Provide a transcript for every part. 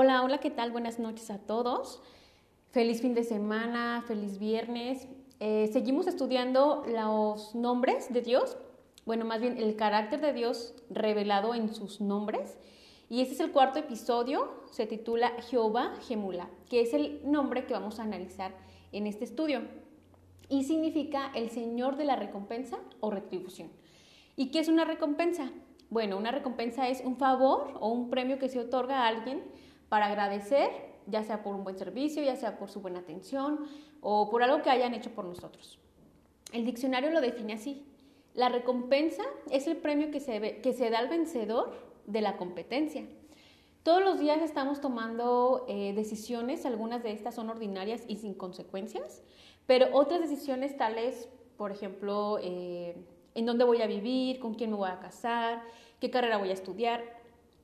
Hola, hola, ¿qué tal? Buenas noches a todos. Feliz fin de semana, feliz viernes. Eh, seguimos estudiando los nombres de Dios, bueno, más bien el carácter de Dios revelado en sus nombres. Y este es el cuarto episodio, se titula Jehová Gemula, que es el nombre que vamos a analizar en este estudio. Y significa el Señor de la recompensa o retribución. ¿Y qué es una recompensa? Bueno, una recompensa es un favor o un premio que se otorga a alguien para agradecer, ya sea por un buen servicio, ya sea por su buena atención o por algo que hayan hecho por nosotros. El diccionario lo define así. La recompensa es el premio que se, que se da al vencedor de la competencia. Todos los días estamos tomando eh, decisiones, algunas de estas son ordinarias y sin consecuencias, pero otras decisiones tales, por ejemplo, eh, en dónde voy a vivir, con quién me voy a casar, qué carrera voy a estudiar,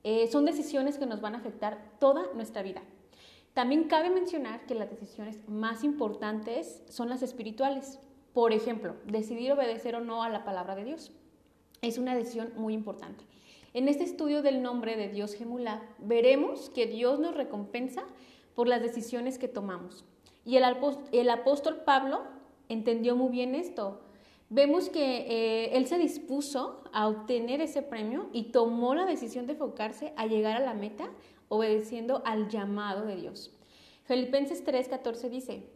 eh, son decisiones que nos van a afectar toda nuestra vida. También cabe mencionar que las decisiones más importantes son las espirituales. Por ejemplo, decidir obedecer o no a la palabra de Dios. Es una decisión muy importante. En este estudio del nombre de Dios Gemulá, veremos que Dios nos recompensa por las decisiones que tomamos. Y el, el apóstol Pablo entendió muy bien esto vemos que eh, él se dispuso a obtener ese premio y tomó la decisión de enfocarse a llegar a la meta obedeciendo al llamado de Dios. Filipenses 3:14 dice,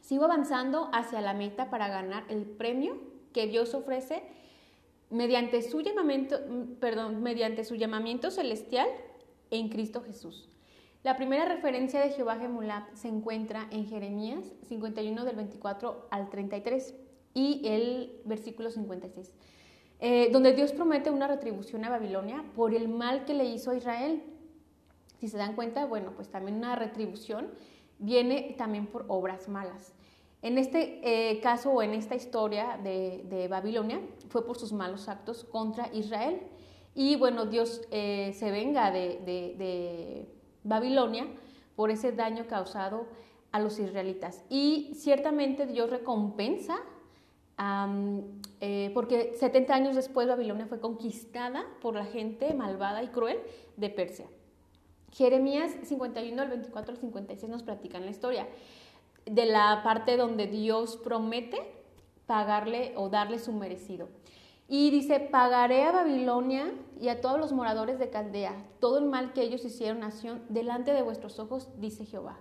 sigo avanzando hacia la meta para ganar el premio que Dios ofrece mediante su llamamiento, perdón, mediante su llamamiento celestial en Cristo Jesús. La primera referencia de Jehová Gemulab se encuentra en Jeremías 51 del 24 al 33 y el versículo 56, eh, donde Dios promete una retribución a Babilonia por el mal que le hizo a Israel. Si se dan cuenta, bueno, pues también una retribución viene también por obras malas. En este eh, caso o en esta historia de, Babilonia fue por sus malos actos contra Israel. Y bueno, Dios eh, se venga de, de Babilonia por ese daño causado a los israelitas. Y ciertamente Dios recompensa eh, porque 70 años después Babilonia fue conquistada por la gente malvada y cruel de Persia. Jeremías 51 al 24 al 56 nos platican la historia de la parte donde Dios promete pagarle o darle su merecido. Y dice, pagaré a Babilonia y a todos los moradores de Caldea todo el mal que ellos hicieron delante de vuestros ojos, dice Jehová.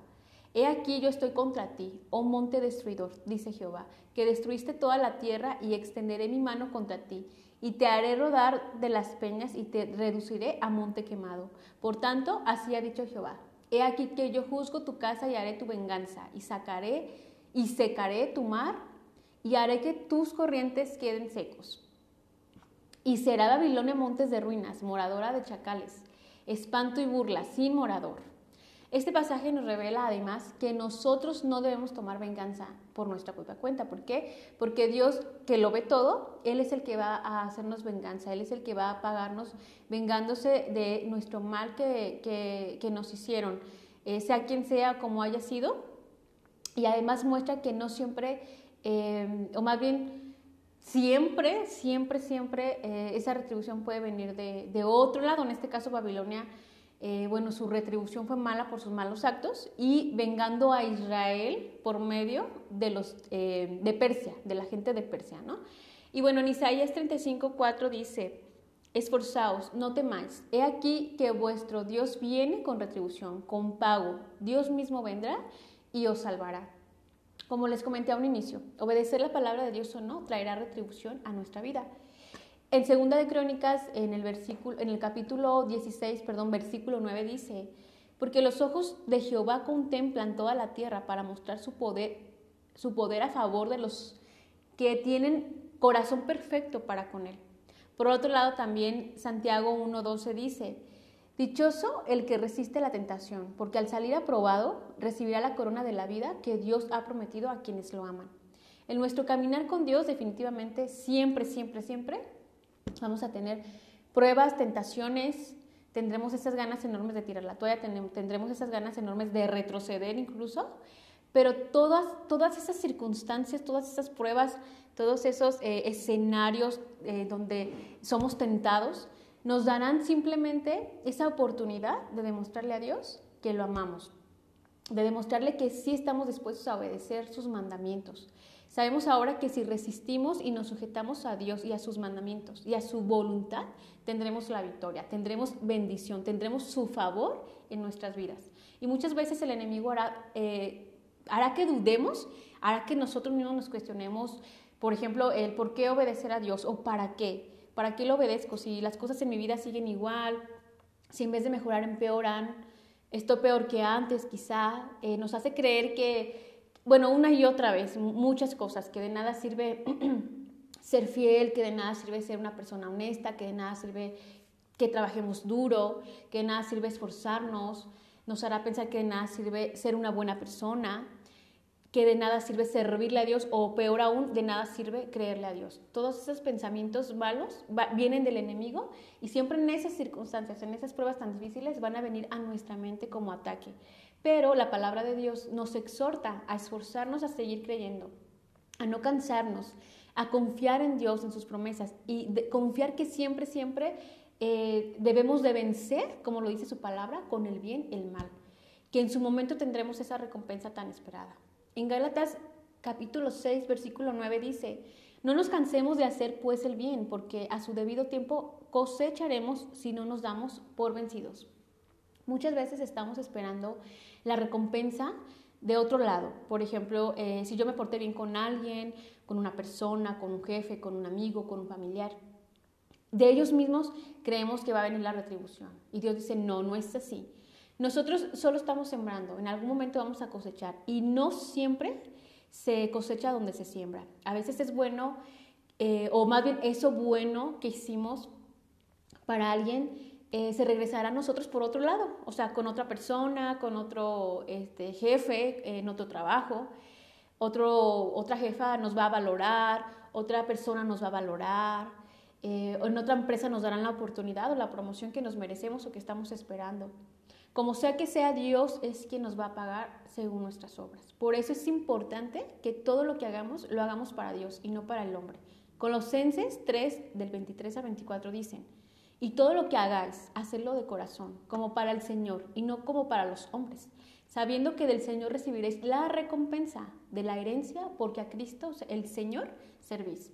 He aquí yo estoy contra ti, oh monte destruidor, dice Jehová, que destruiste toda la tierra y extenderé mi mano contra ti, y te haré rodar de las peñas y te reduciré a monte quemado. Por tanto, así ha dicho Jehová. He aquí que yo juzgo tu casa y haré tu venganza, y sacaré y secaré tu mar, y haré que tus corrientes queden secos. Y será Babilonia montes de ruinas, moradora de chacales, espanto y burla, sin morador. Este pasaje nos revela además que nosotros no debemos tomar venganza por nuestra propia cuenta. ¿Por qué? Porque Dios, que lo ve todo, Él es el que va a hacernos venganza, Él es el que va a pagarnos vengándose de nuestro mal que, nos hicieron, eh, sea quien sea, como haya sido. Y además muestra que no siempre, eh, o más bien siempre, siempre, siempre eh, esa retribución puede venir de otro lado, en este caso Babilonia eh, bueno, su retribución fue mala por sus malos actos y vengando a Israel por medio de los eh, de Persia, de la gente de Persia, ¿no? Y bueno, en Isaías 35, 4 dice, esforzaos, no temáis, he aquí que vuestro Dios viene con retribución, con pago, Dios mismo vendrá y os salvará. Como les comenté a un inicio, obedecer la palabra de Dios o no traerá retribución a nuestra vida. En Segunda de Crónicas, en el, versículo, en el capítulo 16, perdón, versículo 9 dice, porque los ojos de Jehová contemplan toda la tierra para mostrar su poder, su poder a favor de los que tienen corazón perfecto para con él. Por otro lado, también Santiago 1.12 dice, Dichoso el que resiste la tentación, porque al salir aprobado recibirá la corona de la vida que Dios ha prometido a quienes lo aman. En nuestro caminar con Dios definitivamente siempre, siempre, siempre vamos a tener pruebas, tentaciones, tendremos esas ganas enormes de tirar la toalla, tendremos esas ganas enormes de retroceder incluso, pero todas, todas esas circunstancias, todas esas pruebas, todos esos eh, escenarios eh, donde somos tentados, nos darán simplemente esa oportunidad de demostrarle a Dios que lo amamos, de demostrarle que sí estamos dispuestos a obedecer sus mandamientos. Sabemos ahora que si resistimos y nos sujetamos a Dios y a sus mandamientos y a su voluntad, tendremos la victoria, tendremos bendición, tendremos su favor en nuestras vidas. Y muchas veces el enemigo hará, eh, hará que dudemos, hará que nosotros mismos nos cuestionemos, por ejemplo, el por qué obedecer a Dios o para qué. ¿Para qué lo obedezco? Si las cosas en mi vida siguen igual, si en vez de mejorar empeoran, esto peor que antes quizá, eh, nos hace creer que, bueno, una y otra vez, muchas cosas, que de nada sirve ser fiel, que de nada sirve ser una persona honesta, que de nada sirve que trabajemos duro, que de nada sirve esforzarnos, nos hará pensar que de nada sirve ser una buena persona, que de nada sirve servirle a Dios o peor aún, de nada sirve creerle a Dios. Todos esos pensamientos malos vienen del enemigo y siempre en esas circunstancias, en esas pruebas tan difíciles, van a venir a nuestra mente como ataque. Pero la palabra de Dios nos exhorta a esforzarnos a seguir creyendo, a no cansarnos, a confiar en Dios, en sus promesas y confiar que siempre, siempre eh, debemos de vencer, como lo dice su palabra, con el bien, el mal, que en su momento tendremos esa recompensa tan esperada. En Gálatas capítulo 6, versículo 9 dice, no nos cansemos de hacer pues el bien, porque a su debido tiempo cosecharemos si no nos damos por vencidos. Muchas veces estamos esperando la recompensa de otro lado. Por ejemplo, eh, si yo me porté bien con alguien, con una persona, con un jefe, con un amigo, con un familiar. De ellos mismos creemos que va a venir la retribución. Y Dios dice, no, no es así. Nosotros solo estamos sembrando, en algún momento vamos a cosechar y no siempre se cosecha donde se siembra. A veces es bueno, eh, o más bien eso bueno que hicimos para alguien, eh, se regresará a nosotros por otro lado, o sea, con otra persona, con otro este, jefe, en otro trabajo. Otro, otra jefa nos va a valorar, otra persona nos va a valorar, eh, en otra empresa nos darán la oportunidad o la promoción que nos merecemos o que estamos esperando. Como sea que sea, Dios es quien nos va a pagar según nuestras obras. Por eso es importante que todo lo que hagamos lo hagamos para Dios y no para el hombre. Colosenses 3, del 23 a 24 dicen, y todo lo que hagáis, hacedlo de corazón, como para el Señor y no como para los hombres, sabiendo que del Señor recibiréis la recompensa de la herencia, porque a Cristo el Señor servís.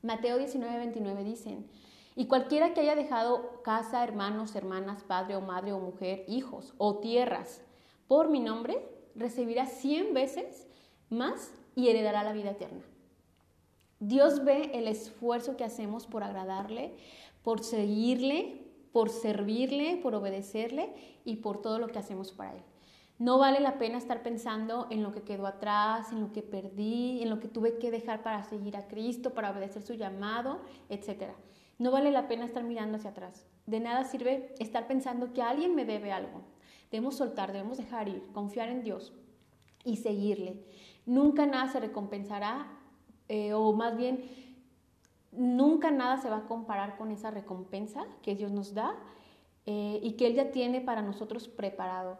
Mateo 19, 29 dicen, y cualquiera que haya dejado casa, hermanos, hermanas, padre o madre o mujer, hijos o tierras por mi nombre, recibirá cien veces más y heredará la vida eterna. Dios ve el esfuerzo que hacemos por agradarle, por seguirle, por servirle, por obedecerle y por todo lo que hacemos para Él. No vale la pena estar pensando en lo que quedó atrás, en lo que perdí, en lo que tuve que dejar para seguir a Cristo, para obedecer su llamado, etcétera. No vale la pena estar mirando hacia atrás. De nada sirve estar pensando que alguien me debe algo. Debemos soltar, debemos dejar ir, confiar en Dios y seguirle. Nunca nada se recompensará, eh, o más bien, nunca nada se va a comparar con esa recompensa que Dios nos da eh, y que Él ya tiene para nosotros preparado.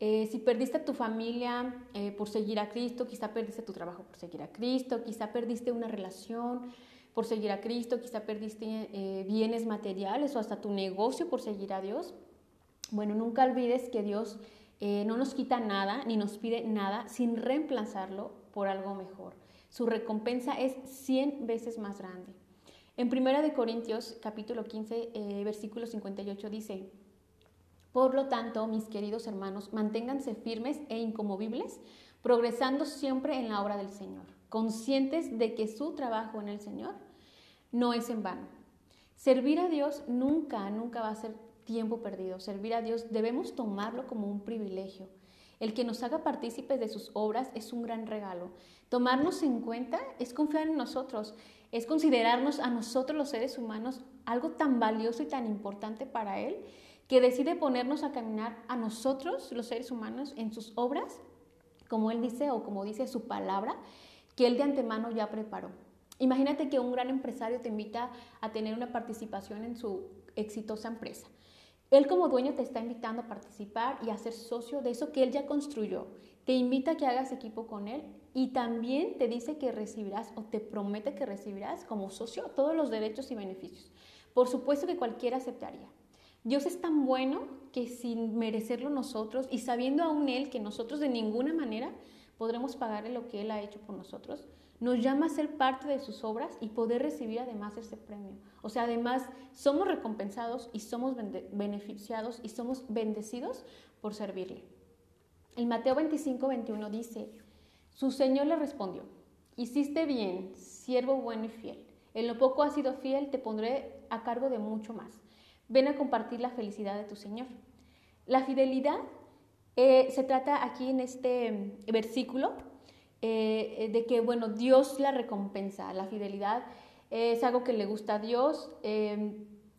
Eh, si perdiste a tu familia por seguir a Cristo, quizá perdiste tu trabajo por seguir a Cristo, quizá perdiste una relación, por seguir a Cristo, quizá perdiste eh, bienes materiales o hasta tu negocio por seguir a Dios. Bueno, nunca olvides que Dios eh, no nos quita nada ni nos pide nada sin reemplazarlo por algo mejor. Su recompensa es 100 veces más grande. En 1 de Corintios capítulo 15, eh, versículo 58 dice, por lo tanto, mis queridos hermanos, manténganse firmes e incomovibles, progresando siempre en la obra del Señor conscientes de que su trabajo en el Señor no es en vano. Servir a Dios nunca, nunca va a ser tiempo perdido. Servir a Dios debemos tomarlo como un privilegio. El que nos haga partícipes de sus obras es un gran regalo. Tomarnos en cuenta es confiar en nosotros, es considerarnos a nosotros los seres humanos algo tan valioso y tan importante para Él que decide ponernos a caminar a nosotros los seres humanos en sus obras, como Él dice o como dice su palabra, que él de antemano ya preparó. Imagínate que un gran empresario te invita a tener una participación en su exitosa empresa. Él como dueño te está invitando a participar y a ser socio de eso que él ya construyó. Te invita a que hagas equipo con él y también te dice que recibirás o te promete que recibirás como socio todos los derechos y beneficios. Por supuesto que cualquiera aceptaría. Dios es tan bueno que sin merecerlo nosotros y sabiendo aún Él que nosotros de ninguna manera podremos pagarle lo que Él ha hecho por nosotros, nos llama a ser parte de sus obras y poder recibir además ese premio. O sea, además somos recompensados y somos beneficiados y somos bendecidos por servirle. El Mateo 25, 21 dice, su Señor le respondió, hiciste bien, siervo bueno y fiel. En lo poco has sido fiel, te pondré a cargo de mucho más. Ven a compartir la felicidad de tu Señor. La fidelidad eh, se trata aquí en este versículo eh, de que, bueno, Dios la recompensa. La fidelidad es algo que le gusta a Dios eh,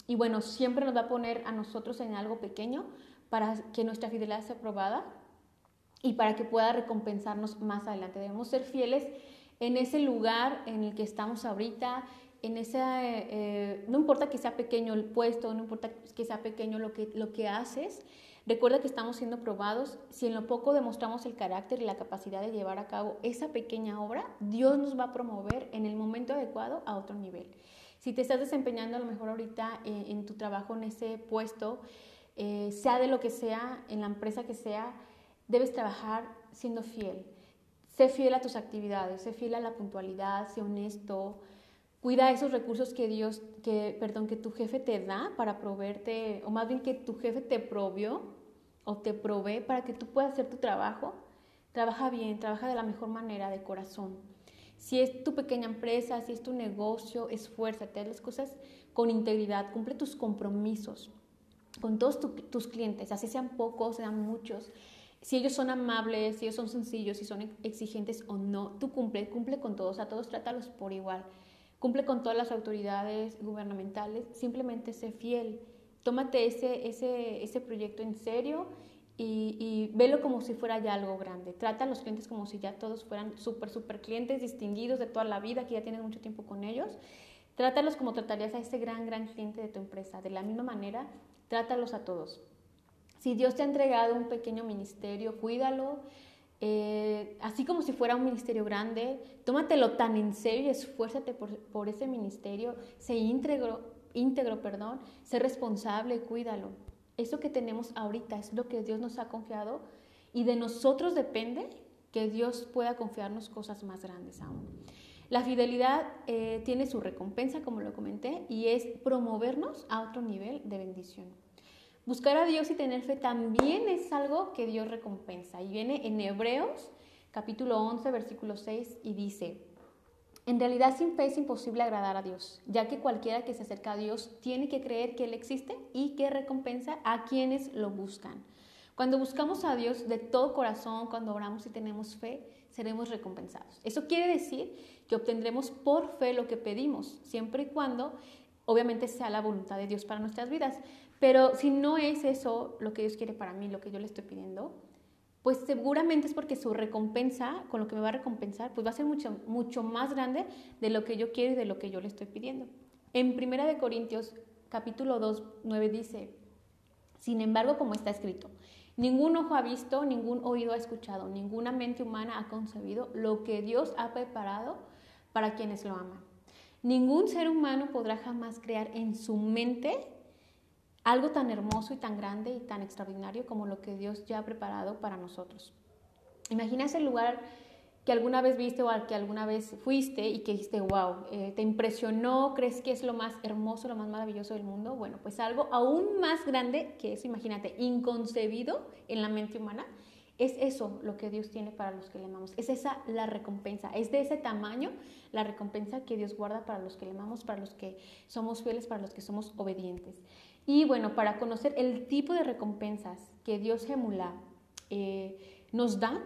y, bueno, siempre nos va a poner a nosotros en algo pequeño para que nuestra fidelidad sea probada y para que pueda recompensarnos más adelante. Debemos ser fieles en ese lugar en el que estamos ahorita, en ese, eh, no importa que sea pequeño el puesto, no importa que sea pequeño lo que, lo que haces, recuerda que estamos siendo probados. Si en lo poco demostramos el carácter y la capacidad de llevar a cabo esa pequeña obra, Dios nos va a promover en el momento adecuado a otro nivel. Si te estás desempeñando a lo mejor ahorita en, en tu trabajo, en ese puesto, eh, sea de lo que sea, en la empresa que sea, debes trabajar siendo fiel. Sé fiel a tus actividades, sé fiel a la puntualidad, sé honesto. Cuida esos recursos que Dios, que, perdón, que tu jefe te da para proveerte, o más bien que tu jefe te provió o te provee para que tú puedas hacer tu trabajo. Trabaja bien, trabaja de la mejor manera, de corazón. Si es tu pequeña empresa, si es tu negocio, esfuérzate, haz las cosas con integridad, cumple tus compromisos con todos tus clientes, así sean pocos, sean muchos si ellos son amables, si ellos son sencillos, si son exigentes o no, tú cumple, cumple con todos, a todos trátalos por igual. Cumple con todas las autoridades gubernamentales, simplemente sé fiel. Tómate ese, ese, ese proyecto en serio y, y, velo como si fuera ya algo grande. Trata a los clientes como si ya todos fueran súper, súper clientes distinguidos de toda la vida, que ya tienes mucho tiempo con ellos. Trátalos como tratarías a ese gran, gran cliente de tu empresa. De la misma manera, trátalos a todos. Si Dios te ha entregado un pequeño ministerio, cuídalo, eh, así como si fuera un ministerio grande, tómatelo tan en serio y esfuérzate por, ese ministerio, sé íntegro, íntegro, perdón, sé responsable, cuídalo. Eso que tenemos ahorita es lo que Dios nos ha confiado y de nosotros depende que Dios pueda confiarnos cosas más grandes aún. La fidelidad eh, tiene su recompensa, como lo comenté, y es promovernos a otro nivel de bendición. Buscar a Dios y tener fe también es algo que Dios recompensa. Y viene en Hebreos capítulo 11, versículo 6 y dice, en realidad sin fe es imposible agradar a Dios, ya que cualquiera que se acerca a Dios tiene que creer que Él existe y que recompensa a quienes lo buscan. Cuando buscamos a Dios de todo corazón, cuando oramos y tenemos fe, seremos recompensados. Eso quiere decir que obtendremos por fe lo que pedimos, siempre y cuando obviamente sea la voluntad de Dios para nuestras vidas. Pero si no es eso lo que Dios quiere para mí, lo que yo le estoy pidiendo, pues seguramente es porque su recompensa, con lo que me va a recompensar, pues va a ser mucho, mucho más grande de lo que yo quiero y de lo que yo le estoy pidiendo. En Primera de Corintios capítulo 2, 9 dice, sin embargo, como está escrito, ningún ojo ha visto, ningún oído ha escuchado, ninguna mente humana ha concebido lo que Dios ha preparado para quienes lo aman. Ningún ser humano podrá jamás crear en su mente algo tan hermoso y tan grande y tan extraordinario como lo que Dios ya ha preparado para nosotros. Imagina ese lugar que alguna vez viste o al que alguna vez fuiste y que dijiste, wow, eh, te impresionó, crees que es lo más hermoso, lo más maravilloso del mundo. Bueno, pues algo aún más grande que eso, imagínate, inconcebido en la mente humana, es eso lo que Dios tiene para los que le amamos. Es esa la recompensa. Es de ese tamaño la recompensa que Dios guarda para los que le amamos, para los que somos fieles, para los que somos obedientes. Y bueno, para conocer el tipo de recompensas que Dios Gemula eh, nos da,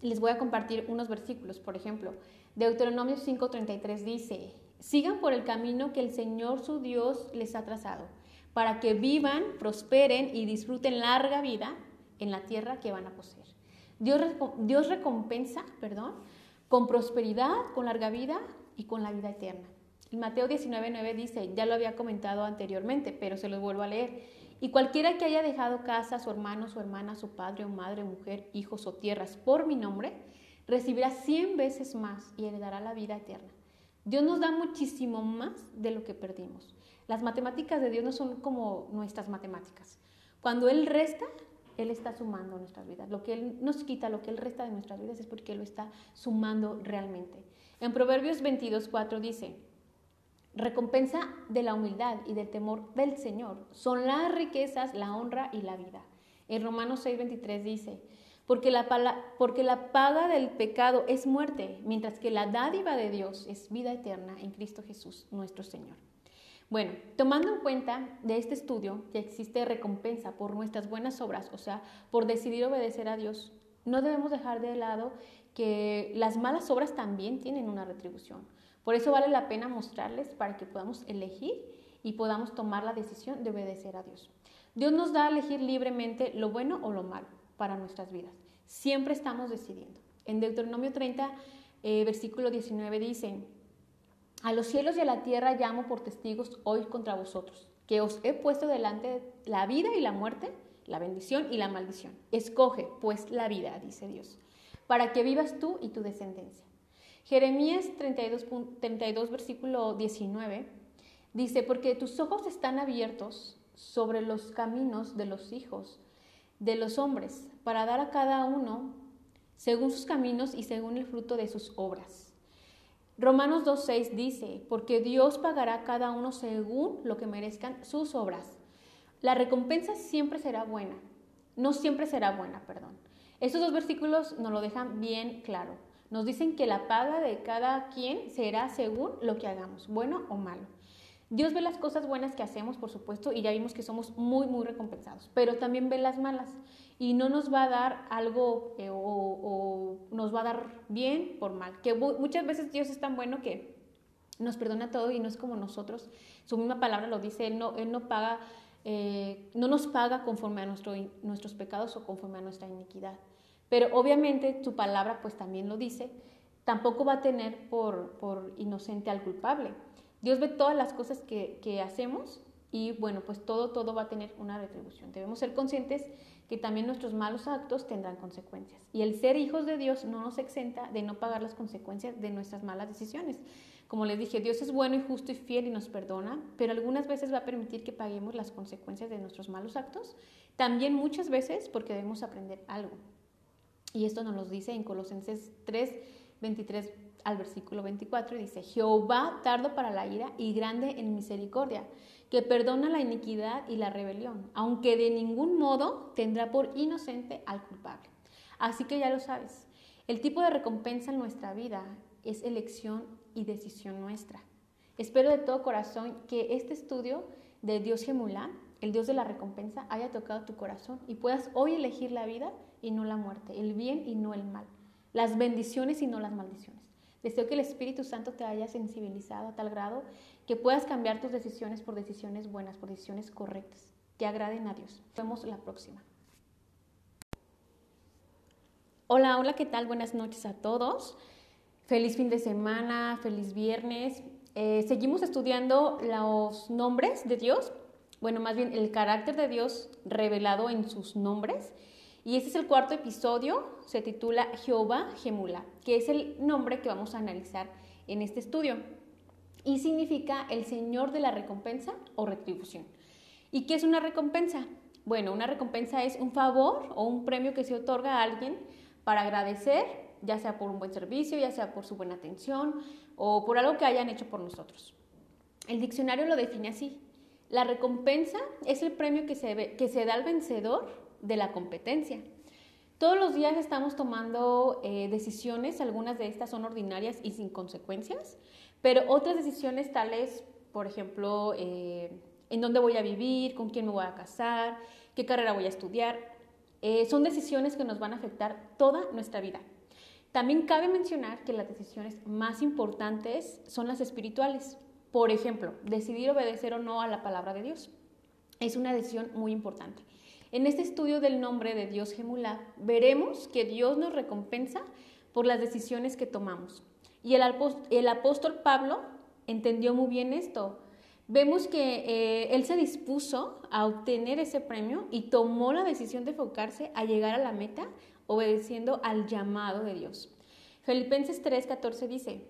les voy a compartir unos versículos. Por ejemplo, Deuteronomio 5:33 dice, sigan por el camino que el Señor su Dios les ha trazado, para que vivan, prosperen y disfruten larga vida en la tierra que van a poseer. Dios, Dios recompensa, perdón, con prosperidad, con larga vida y con la vida eterna. Mateo 19.9 dice, ya lo había comentado anteriormente, pero se lo vuelvo a leer. Y cualquiera que haya dejado casa, su hermano, su hermana, su padre o madre, mujer, hijos o tierras por mi nombre, recibirá cien veces más y heredará la vida eterna. Dios nos da muchísimo más de lo que perdimos. Las matemáticas de Dios no son como nuestras matemáticas. Cuando Él resta, Él está sumando nuestras vidas. Lo que Él nos quita, lo que Él resta de nuestras vidas es porque Él lo está sumando realmente. En Proverbios 22, 4 dice, recompensa de la humildad y del temor del Señor son las riquezas, la honra y la vida. En Romanos 6, 23 dice, porque la, porque la paga del pecado es muerte, mientras que la dádiva de Dios es vida eterna en Cristo Jesús, nuestro Señor. Bueno, tomando en cuenta de este estudio que existe recompensa por nuestras buenas obras, o sea, por decidir obedecer a Dios, no debemos dejar de lado que las malas obras también tienen una retribución. Por eso vale la pena mostrarles para que podamos elegir y podamos tomar la decisión de obedecer a Dios. Dios nos da a elegir libremente lo bueno o lo malo para nuestras vidas. Siempre estamos decidiendo. En Deuteronomio 30, eh, versículo 19 dice, a los cielos y a la tierra llamo por testigos hoy contra vosotros, que os he puesto delante la vida y la muerte, la bendición y la maldición. Escoge, pues, la vida, dice Dios, para que vivas tú y tu descendencia. Jeremías 32, 32 versículo 19, dice, porque tus ojos están abiertos sobre los caminos de los hijos de los hombres, para dar a cada uno según sus caminos y según el fruto de sus obras. Romanos 2.6 dice, porque Dios pagará a cada uno según lo que merezcan sus obras. La recompensa siempre será buena, no siempre será buena, perdón. Estos dos versículos nos lo dejan bien claro. Nos dicen que la paga de cada quien será según lo que hagamos, bueno o malo. Dios ve las cosas buenas que hacemos, por supuesto, y ya vimos que somos muy, muy recompensados, pero también ve las malas y no nos va a dar algo eh, o, nos va a dar bien por mal. Que muchas veces Dios es tan bueno que nos perdona todo y no es como nosotros. Su misma palabra lo dice, Él no, él no paga, eh, no nos paga conforme a nuestro, nuestros pecados o conforme a nuestra iniquidad. Pero obviamente su palabra pues también lo dice, tampoco va a tener por, por inocente al culpable. Dios ve todas las cosas que, hacemos y bueno, pues todo, todo va a tener una retribución. Debemos ser conscientes que también nuestros malos actos tendrán consecuencias. Y el ser hijos de Dios no nos exenta de no pagar las consecuencias de nuestras malas decisiones. Como les dije, Dios es bueno y justo y fiel y nos perdona, pero algunas veces va a permitir que paguemos las consecuencias de nuestros malos actos. También muchas veces porque debemos aprender algo. Y esto nos lo dice en Colosenses 3, 23 al versículo 24 y dice, Jehová tardo para la ira y grande en misericordia, que perdona la iniquidad y la rebelión, aunque de ningún modo tendrá por inocente al culpable. Así que ya lo sabes, el tipo de recompensa en nuestra vida es elección y decisión nuestra. Espero de todo corazón que este estudio de Dios Gemulán, el Dios de la recompensa, haya tocado tu corazón y puedas hoy elegir la vida y no la muerte, el bien y no el mal, las bendiciones y no las maldiciones. Deseo que el Espíritu Santo te haya sensibilizado a tal grado que puedas cambiar tus decisiones por decisiones buenas, por decisiones correctas, que agraden a Dios. Nos vemos la próxima. Hola, hola, ¿qué tal? Buenas noches a todos. Feliz fin de semana, feliz viernes. Eh, seguimos estudiando los nombres de Dios, bueno, más bien el carácter de Dios revelado en sus nombres. Y este es el cuarto episodio, se titula Jehová Gemula, que es el nombre que vamos a analizar en este estudio. Y significa el Señor de la recompensa o retribución. ¿Y qué es una recompensa? Bueno, una recompensa es un favor o un premio que se otorga a alguien para agradecer, ya sea por un buen servicio, ya sea por su buena atención o por algo que hayan hecho por nosotros. El diccionario lo define así. La recompensa es el premio que se, que se da al vencedor de la competencia. Todos los días estamos tomando eh, decisiones, algunas de estas son ordinarias y sin consecuencias, pero otras decisiones tales, por ejemplo, eh, en dónde voy a vivir, con quién me voy a casar, qué carrera voy a estudiar, eh, son decisiones que nos van a afectar toda nuestra vida. También cabe mencionar que las decisiones más importantes son las espirituales. Por ejemplo, decidir obedecer o no a la palabra de Dios. Es una decisión muy importante. En este estudio del nombre de Dios Gemulá, veremos que Dios nos recompensa por las decisiones que tomamos. Y el, apóstol Pablo entendió muy bien esto. Vemos que eh, él se dispuso a obtener ese premio y tomó la decisión de enfocarse a llegar a la meta obedeciendo al llamado de Dios. Filipenses 3:14 dice,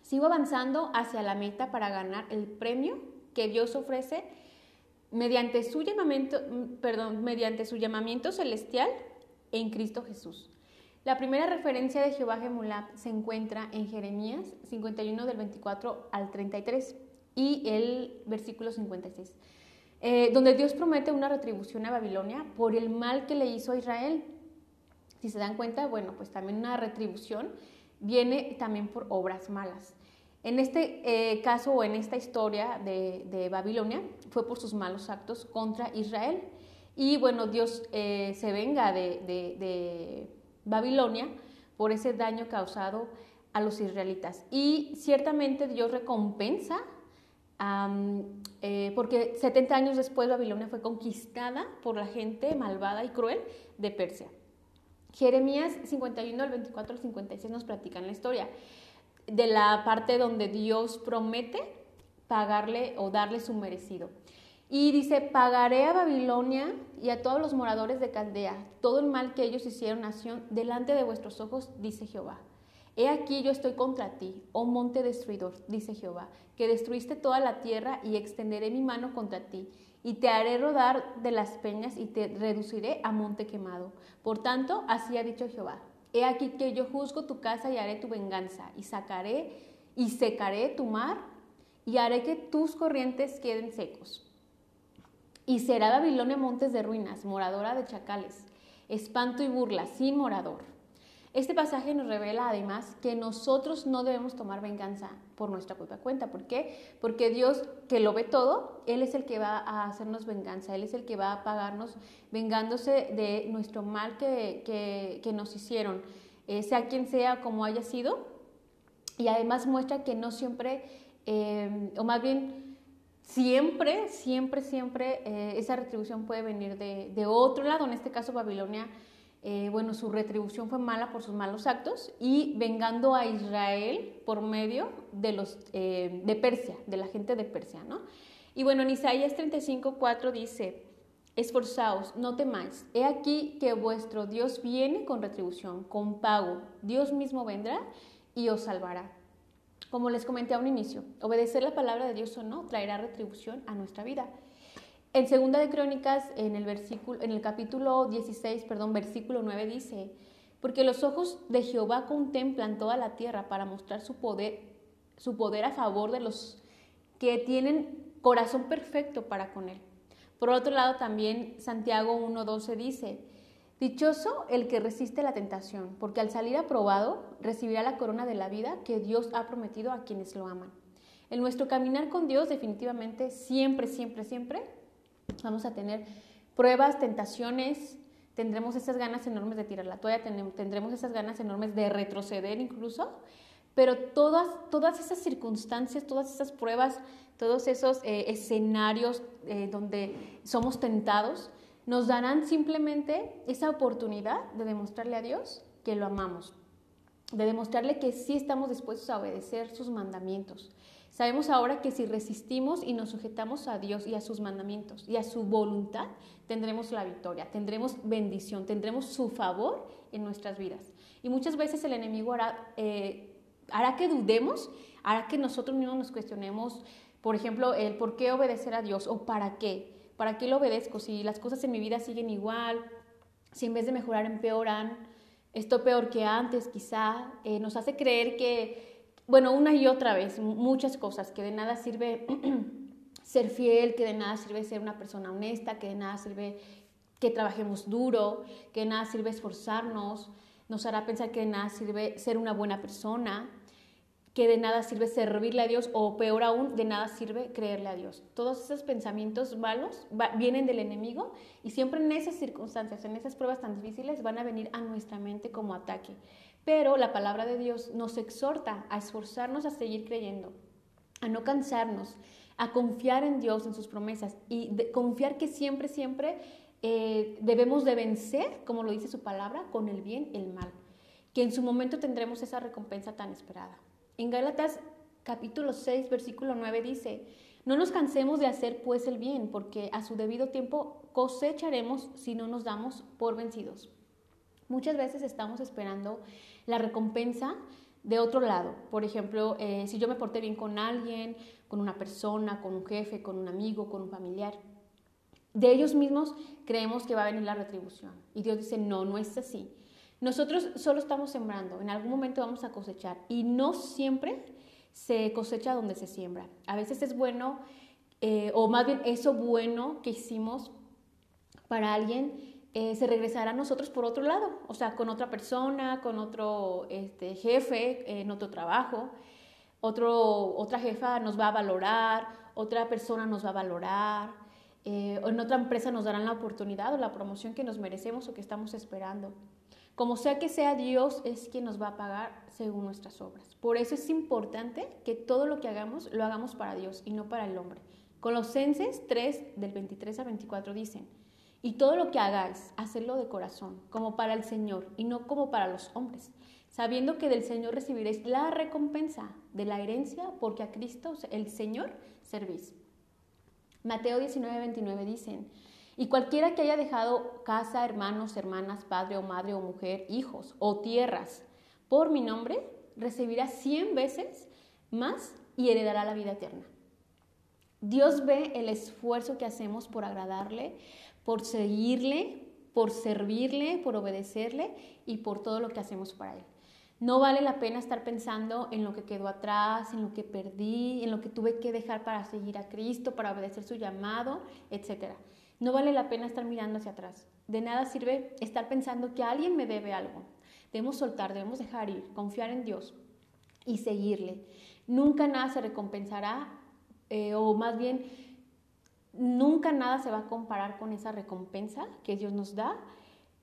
sigo avanzando hacia la meta para ganar el premio que Dios ofrece mediante su llamamiento, perdón, mediante su llamamiento celestial en Cristo Jesús. La primera referencia de Jehová Gemulab se encuentra en Jeremías 51 del 24 al 33 y el versículo 56, eh, donde Dios promete una retribución a Babilonia por el mal que le hizo a Israel. Si se dan cuenta, bueno, pues también una retribución viene también por obras malas. En este eh, caso o en esta historia de, Babilonia fue por sus malos actos contra Israel. Y bueno, Dios eh, se venga de, Babilonia por ese daño causado a los israelitas. Y ciertamente Dios recompensa, eh, porque 70 años después Babilonia fue conquistada por la gente malvada y cruel de Persia. Jeremías 51 al 24 al 56 nos platican la historia de la parte donde Dios promete pagarle o darle su merecido. Y dice, pagaré a Babilonia y a todos los moradores de Caldea todo el mal que ellos hicieron nación delante de vuestros ojos, dice Jehová. He aquí yo estoy contra ti, oh monte destruidor, dice Jehová, que destruiste toda la tierra y extenderé mi mano contra ti, y te haré rodar de las peñas y te reduciré a monte quemado. Por tanto, así ha dicho Jehová, He aquí que yo juzgo tu casa y haré tu venganza, y sacaré y secaré tu mar, y haré que tus corrientes queden secos. Y será Babilonia montes de ruinas, moradora de chacales, espanto y burla, sin morador. Este pasaje nos revela además que nosotros no debemos tomar venganza por nuestra propia cuenta. ¿Por qué? Porque Dios, que lo ve todo, Él es el que va a hacernos venganza, Él es el que va a pagarnos vengándose de nuestro mal que, nos hicieron, eh, sea quien sea, como haya sido. Y además muestra que no siempre, eh, o más bien siempre, siempre, siempre eh, esa retribución puede venir de, de otro lado, en este caso Babilonia eh, bueno, su retribución fue mala por sus malos actos y vengando a Israel por medio de los eh, de Persia, de la gente de Persia, ¿no? Y bueno, en Isaías 35, 4 dice, esforzaos, no temáis, he aquí que vuestro Dios viene con retribución, con pago, Dios mismo vendrá y os salvará. Como les comenté a un inicio, obedecer la palabra de Dios o no traerá retribución a nuestra vida. En Segunda de Crónicas, en el, versículo, en el capítulo 16, perdón, versículo 9 dice, porque los ojos de Jehová contemplan toda la tierra para mostrar su poder, su poder a favor de los que tienen corazón perfecto para con él. Por otro lado, también Santiago 1.12 dice, Dichoso el que resiste la tentación, porque al salir aprobado recibirá la corona de la vida que Dios ha prometido a quienes lo aman. En nuestro caminar con Dios definitivamente siempre, siempre, siempre vamos a tener pruebas, tentaciones, tendremos esas ganas enormes de tirar la toalla, tendremos esas ganas enormes de retroceder incluso, pero todas, todas esas circunstancias, todas esas pruebas, todos esos eh, escenarios eh, donde somos tentados, nos darán simplemente esa oportunidad de demostrarle a Dios que lo amamos, de demostrarle que sí estamos dispuestos a obedecer sus mandamientos, Sabemos ahora que si resistimos y nos sujetamos a Dios y a sus mandamientos y a su voluntad, tendremos la victoria, tendremos bendición, tendremos su favor en nuestras vidas. Y muchas veces el enemigo hará, eh, hará que dudemos, hará que nosotros mismos nos cuestionemos, por ejemplo, el por qué obedecer a Dios o para qué. ¿Para qué lo obedezco? Si las cosas en mi vida siguen igual, si en vez de mejorar empeoran, esto peor que antes quizá, eh, nos hace creer que bueno, una y otra vez, muchas cosas, que de nada sirve ser fiel, que de nada sirve ser una persona honesta, que de nada sirve que trabajemos duro, que de nada sirve esforzarnos, nos hará pensar que de nada sirve ser una buena persona, que de nada sirve servirle a Dios o peor aún, de nada sirve creerle a Dios. Todos esos pensamientos malos vienen del enemigo y siempre en esas circunstancias, en esas pruebas tan difíciles, van a venir a nuestra mente como ataque. Pero la palabra de Dios nos exhorta a esforzarnos a seguir creyendo, a no cansarnos, a confiar en Dios, en sus promesas y confiar que siempre, siempre eh, debemos de vencer, como lo dice su palabra, con el bien y el mal, que en su momento tendremos esa recompensa tan esperada. En Gálatas capítulo 6, versículo 9 dice, no nos cansemos de hacer pues el bien, porque a su debido tiempo cosecharemos si no nos damos por vencidos. Muchas veces estamos esperando la recompensa de otro lado. Por ejemplo, eh, si yo me porté bien con alguien, con una persona, con un jefe, con un amigo, con un familiar, De ellos mismos creemos que va a venir la retribución. Y Dios dice, no, no es así. Nosotros solo estamos sembrando, en algún momento vamos a cosechar y no siempre se cosecha donde se siembra. A veces es bueno, eh, o más bien eso bueno que hicimos para alguien, eh, se regresará a nosotros por otro lado, o sea, con otra persona, con otro este, jefe, en otro trabajo. Otro, otra jefa nos va a valorar, otra persona nos va a valorar, eh, en otra empresa nos darán la oportunidad o la promoción que nos merecemos o que estamos esperando. Como sea que sea, Dios es quien nos va a pagar según nuestras obras. Por eso es importante que todo lo que hagamos lo hagamos para Dios y no para el hombre. Colosenses 3, del 23 al 24 dicen, y todo lo que hagáis, hacedlo de corazón, como para el Señor y no como para los hombres, sabiendo que del Señor recibiréis la recompensa de la herencia, porque a Cristo, el Señor, servís. Mateo 19, 29 dicen, y cualquiera que haya dejado casa, hermanos, hermanas, padre o madre o mujer, hijos o tierras por mi nombre, recibirá cien veces más y heredará la vida eterna. Dios ve el esfuerzo que hacemos por agradarle, por seguirle, por servirle, por obedecerle y por todo lo que hacemos para Él. No vale la pena estar pensando en lo que quedó atrás, en lo que perdí, en lo que tuve que dejar para seguir a Cristo, para obedecer su llamado, etcétera. No vale la pena estar mirando hacia atrás. De nada sirve estar pensando que alguien me debe algo. Debemos soltar, debemos dejar ir, confiar en Dios y seguirle. Nunca nada se recompensará, eh, o más bien, nunca nada se va a comparar con esa recompensa que Dios nos da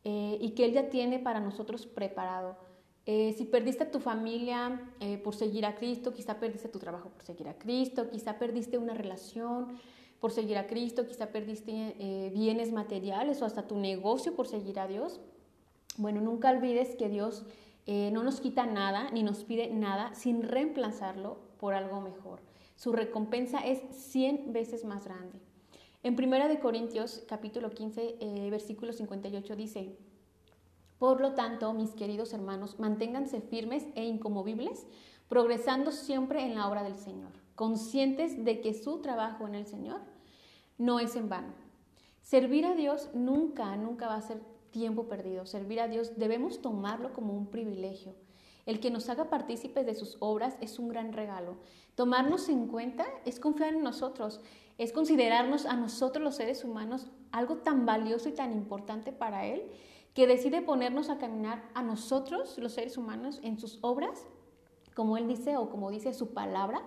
eh, y que Él ya tiene para nosotros preparado. Eh, si perdiste tu familia por seguir a Cristo, quizá perdiste tu trabajo por seguir a Cristo, quizá perdiste una relación, por seguir a Cristo, quizá perdiste eh, bienes materiales o hasta tu negocio por seguir a Dios. Bueno, nunca olvides que Dios eh, no nos quita nada ni nos pide nada sin reemplazarlo por algo mejor. Su recompensa es 100 veces más grande. En 1 de Corintios capítulo 15 eh, versículo 58 dice, por lo tanto, mis queridos hermanos, manténganse firmes e incomovibles, progresando siempre en la obra del Señor conscientes de que su trabajo en el Señor no es en vano. Servir a Dios nunca, nunca va a ser tiempo perdido. Servir a Dios debemos tomarlo como un privilegio. El que nos haga partícipes de sus obras es un gran regalo. Tomarnos en cuenta es confiar en nosotros, es considerarnos a nosotros los seres humanos algo tan valioso y tan importante para Él que decide ponernos a caminar a nosotros los seres humanos en sus obras, como Él dice o como dice su palabra,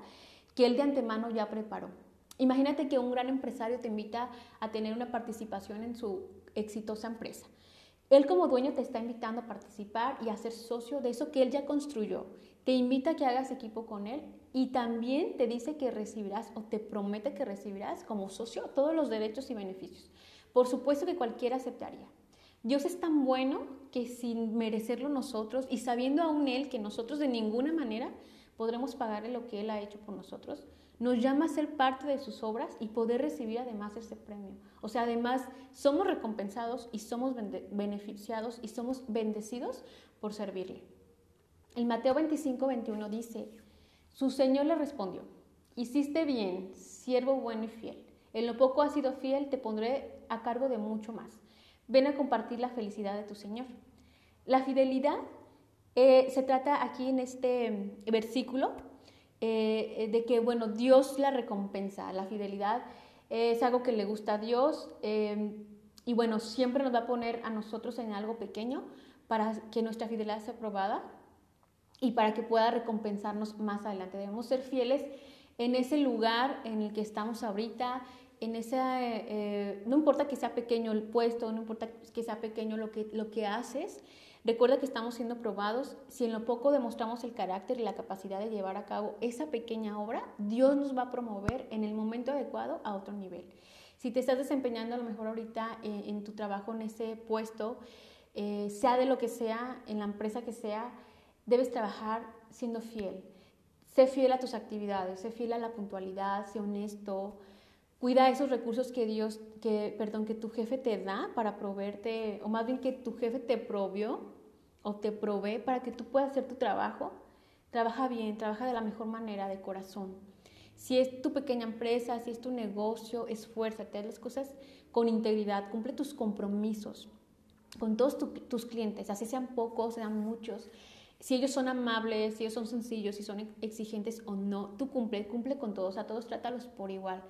que él de antemano ya preparó. Imagínate que un gran empresario te invita a tener una participación en su exitosa empresa. Él como dueño te está invitando a participar y a ser socio de eso que él ya construyó. Te invita a que hagas equipo con él y también te dice que recibirás o te promete que recibirás como socio todos los derechos y beneficios. Por supuesto que cualquiera aceptaría. Dios es tan bueno que sin merecerlo nosotros y sabiendo aún Él que nosotros de ninguna manera podremos pagarle lo que Él ha hecho por nosotros, nos llama a ser parte de sus obras y poder recibir además ese premio. O sea, además somos recompensados y somos beneficiados y somos bendecidos por servirle. El Mateo 25, 21 dice, su Señor le respondió, hiciste bien, siervo bueno y fiel. En lo poco has sido fiel, te pondré a cargo de mucho más. Ven a compartir la felicidad de tu Señor. La fidelidad eh, se trata aquí en este versículo eh, de que, bueno, Dios la recompensa, la fidelidad es algo que le gusta a Dios eh, y, bueno, siempre nos va a poner a nosotros en algo pequeño para que nuestra fidelidad sea probada y para que pueda recompensarnos más adelante. Debemos ser fieles en ese lugar en el que estamos ahorita, en ese, no importa que sea pequeño el puesto, no importa que sea pequeño lo que, lo que haces, Recuerda que estamos siendo probados. Si en lo poco demostramos el carácter y la capacidad de llevar a cabo esa pequeña obra, Dios nos va a promover en el momento adecuado a otro nivel. Si te estás desempeñando a lo mejor ahorita eh, en tu trabajo, en ese puesto, eh, sea de lo que sea, en la empresa que sea, debes trabajar siendo fiel. Sé fiel a tus actividades, sé fiel a la puntualidad, sé honesto, Cuida esos recursos que Dios, que, perdón, que tu jefe te da para proveerte, o más bien que tu jefe te provió o te provee para que tú puedas hacer tu trabajo. Trabaja bien, trabaja de la mejor manera, de corazón. Si es tu pequeña empresa, si es tu negocio, esfuérzate, haz las cosas con integridad, cumple tus compromisos con todos tus clientes, así sean pocos, sean muchos. Si ellos son amables, si ellos son sencillos, si son exigentes o no, tú cumple, cumple con todos, a todos trátalos por igual.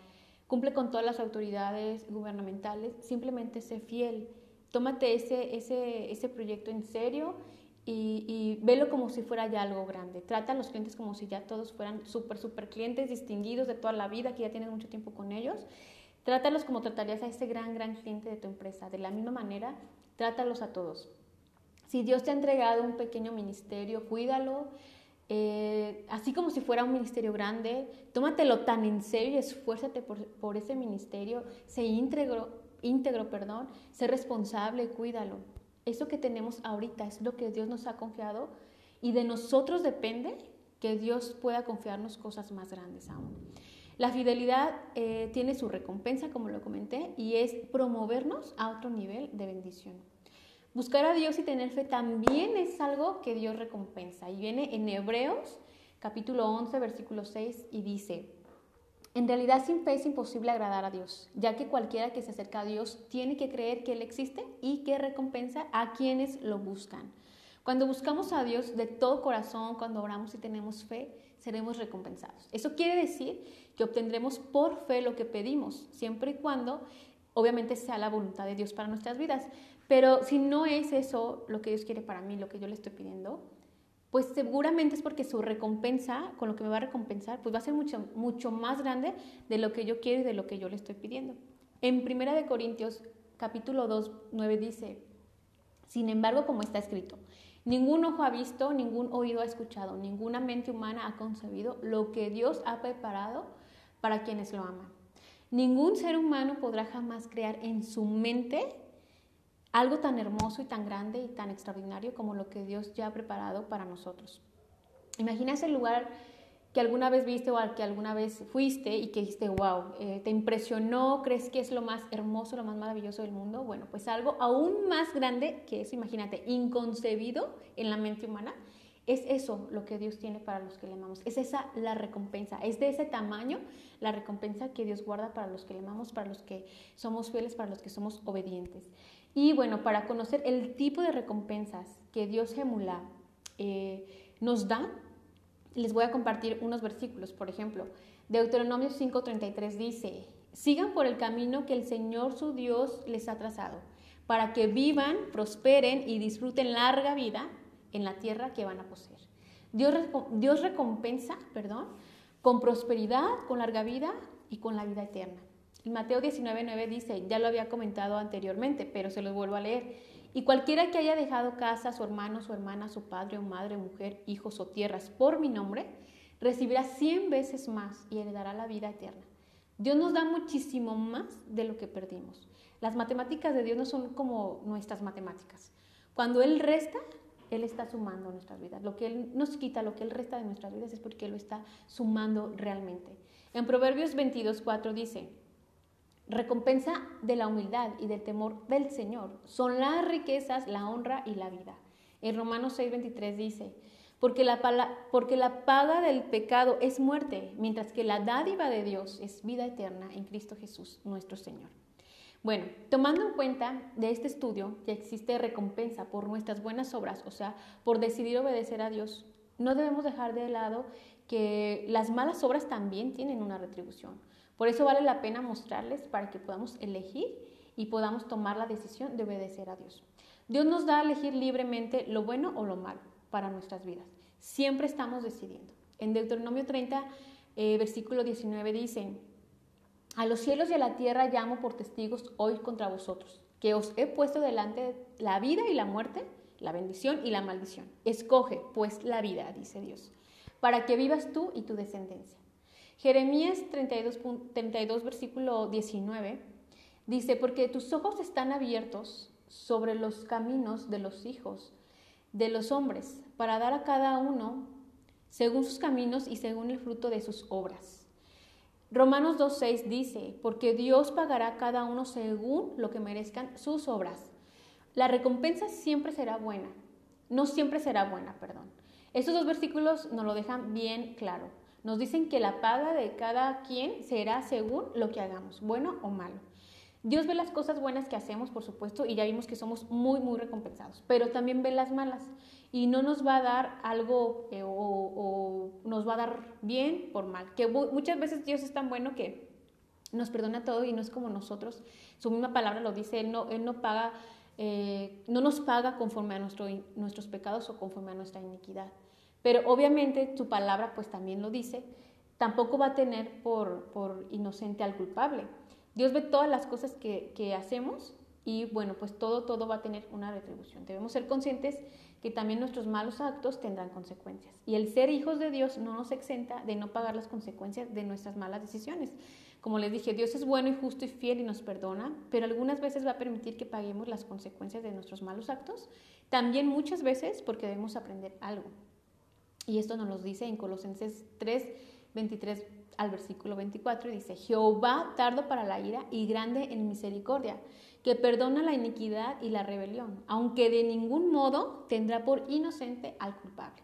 Cumple con todas las autoridades gubernamentales, simplemente sé fiel. Tómate ese, ese, ese proyecto en serio y, y, velo como si fuera ya algo grande. Trata a los clientes como si ya todos fueran súper, súper clientes distinguidos de toda la vida, que ya tienen mucho tiempo con ellos. Trátalos como tratarías a ese gran, gran cliente de tu empresa. De la misma manera, trátalos a todos. Si Dios te ha entregado un pequeño ministerio, cuídalo. Eh, así como si fuera un ministerio grande, tómatelo tan en serio y esfuérzate por, ese ministerio, sé íntegro, íntegro, perdón, sé responsable, cuídalo. Eso que tenemos ahorita es lo que Dios nos ha confiado y de nosotros depende que Dios pueda confiarnos cosas más grandes aún. La fidelidad eh, tiene su recompensa, como lo comenté, y es promovernos a otro nivel de bendición. Buscar a Dios y tener fe también es algo que Dios recompensa. Y viene en Hebreos capítulo 11, versículo 6 y dice, en realidad sin fe es imposible agradar a Dios, ya que cualquiera que se acerca a Dios tiene que creer que Él existe y que recompensa a quienes lo buscan. Cuando buscamos a Dios de todo corazón, cuando oramos y tenemos fe, seremos recompensados. Eso quiere decir que obtendremos por fe lo que pedimos, siempre y cuando obviamente sea la voluntad de Dios para nuestras vidas. Pero si no es eso lo que Dios quiere para mí, lo que yo le estoy pidiendo, pues seguramente es porque su recompensa, con lo que me va a recompensar, pues va a ser mucho, mucho más grande de lo que yo quiero y de lo que yo le estoy pidiendo. En Primera de Corintios, capítulo 2, 9 dice, sin embargo, como está escrito, Ningún ojo ha visto, ningún oído ha escuchado, ninguna mente humana ha concebido lo que Dios ha preparado para quienes lo aman. Ningún ser humano podrá jamás crear en su mente algo tan hermoso y tan grande y tan extraordinario como lo que Dios ya ha preparado para nosotros. Imagina ese lugar que alguna vez viste o al que alguna vez fuiste y que dijiste, wow, eh, te impresionó, crees que es lo más hermoso, lo más maravilloso del mundo, bueno, pues algo aún más grande que eso, imagínate, inconcebido en la mente humana, es eso lo que Dios tiene para los que le amamos, es esa la recompensa, es de ese tamaño la recompensa que Dios guarda para los que le amamos, para los que somos fieles, para los que somos obedientes. Y bueno, para conocer el tipo de recompensas que Dios Gemula eh, nos da, les voy a compartir unos versículos. Por ejemplo, Deuteronomio 5:33 dice, sigan por el camino que el Señor su Dios les ha trazado, para que vivan, prosperen y disfruten larga vida en la tierra que van a poseer. Dios, Dios recompensa, perdón, con prosperidad, con larga vida y con la vida eterna. Mateo 19:9 dice, ya lo había comentado anteriormente, pero se los vuelvo a leer. Y cualquiera que haya dejado casa, su hermano, su hermana, su padre o madre, mujer, hijos o tierras por mi nombre, recibirá cien veces más y heredará la vida eterna. Dios nos da muchísimo más de lo que perdimos. Las matemáticas de Dios no son como nuestras matemáticas. Cuando Él resta, Él está sumando nuestras vidas. Lo que Él nos quita, lo que Él resta de nuestras vidas es porque Él lo está sumando realmente. En Proverbios 22, 4 dice, recompensa de la humildad y del temor del Señor son las riquezas, la honra y la vida. En Romanos 6:23 dice, porque la, porque la paga del pecado es muerte, mientras que la dádiva de Dios es vida eterna en Cristo Jesús, nuestro Señor. Bueno, tomando en cuenta de este estudio que existe recompensa por nuestras buenas obras, o sea, por decidir obedecer a Dios, no debemos dejar de lado que las malas obras también tienen una retribución. Por eso vale la pena mostrarles para que podamos elegir y podamos tomar la decisión de obedecer a Dios. Dios nos da a elegir libremente lo bueno o lo malo para nuestras vidas. Siempre estamos decidiendo. En Deuteronomio 30, eh, versículo 19 dice, a los cielos y a la tierra llamo por testigos hoy contra vosotros, que os he puesto delante la vida y la muerte, la bendición y la maldición. Escoge pues la vida, dice Dios, para que vivas tú y tu descendencia. Jeremías 32, 32, versículo 19, dice, porque tus ojos están abiertos sobre los caminos de los hijos de los hombres, para dar a cada uno según sus caminos y según el fruto de sus obras. Romanos 2.6 dice, porque Dios pagará a cada uno según lo que merezcan sus obras. La recompensa siempre será buena, no siempre será buena, perdón. Estos dos versículos nos lo dejan bien claro. Nos dicen que la paga de cada quien será según lo que hagamos, bueno o malo. Dios ve las cosas buenas que hacemos, por supuesto, y ya vimos que somos muy, muy recompensados, pero también ve las malas y no nos va a dar algo eh, o, nos va a dar bien por mal. Que muchas veces Dios es tan bueno que nos perdona todo y no es como nosotros. Su misma palabra lo dice, Él no, él no paga, eh, no nos paga conforme a nuestro, nuestros pecados o conforme a nuestra iniquidad. Pero obviamente tu palabra pues también lo dice, tampoco va a tener por, por inocente al culpable. Dios ve todas las cosas que, que hacemos y bueno, pues todo, todo va a tener una retribución. Debemos ser conscientes que también nuestros malos actos tendrán consecuencias. Y el ser hijos de Dios no nos exenta de no pagar las consecuencias de nuestras malas decisiones. Como les dije, Dios es bueno y justo y fiel y nos perdona, pero algunas veces va a permitir que paguemos las consecuencias de nuestros malos actos. También muchas veces porque debemos aprender algo. Y esto nos lo dice en Colosenses 3, 23 al versículo 24 y dice, Jehová tardo para la ira y grande en misericordia, que perdona la iniquidad y la rebelión, aunque de ningún modo tendrá por inocente al culpable.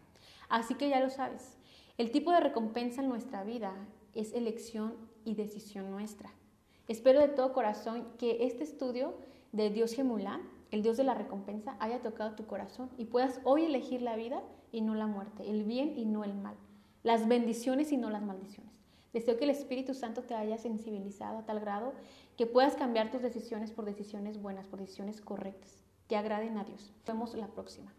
Así que ya lo sabes, el tipo de recompensa en nuestra vida es elección y decisión nuestra. Espero de todo corazón que este estudio de Dios Gemulán, el Dios de la recompensa, haya tocado tu corazón y puedas hoy elegir la vida y no la muerte, el bien y no el mal, las bendiciones y no las maldiciones. Deseo que el Espíritu Santo te haya sensibilizado a tal grado que puedas cambiar tus decisiones por decisiones buenas, por decisiones correctas, que agraden a Dios. Nos vemos la próxima.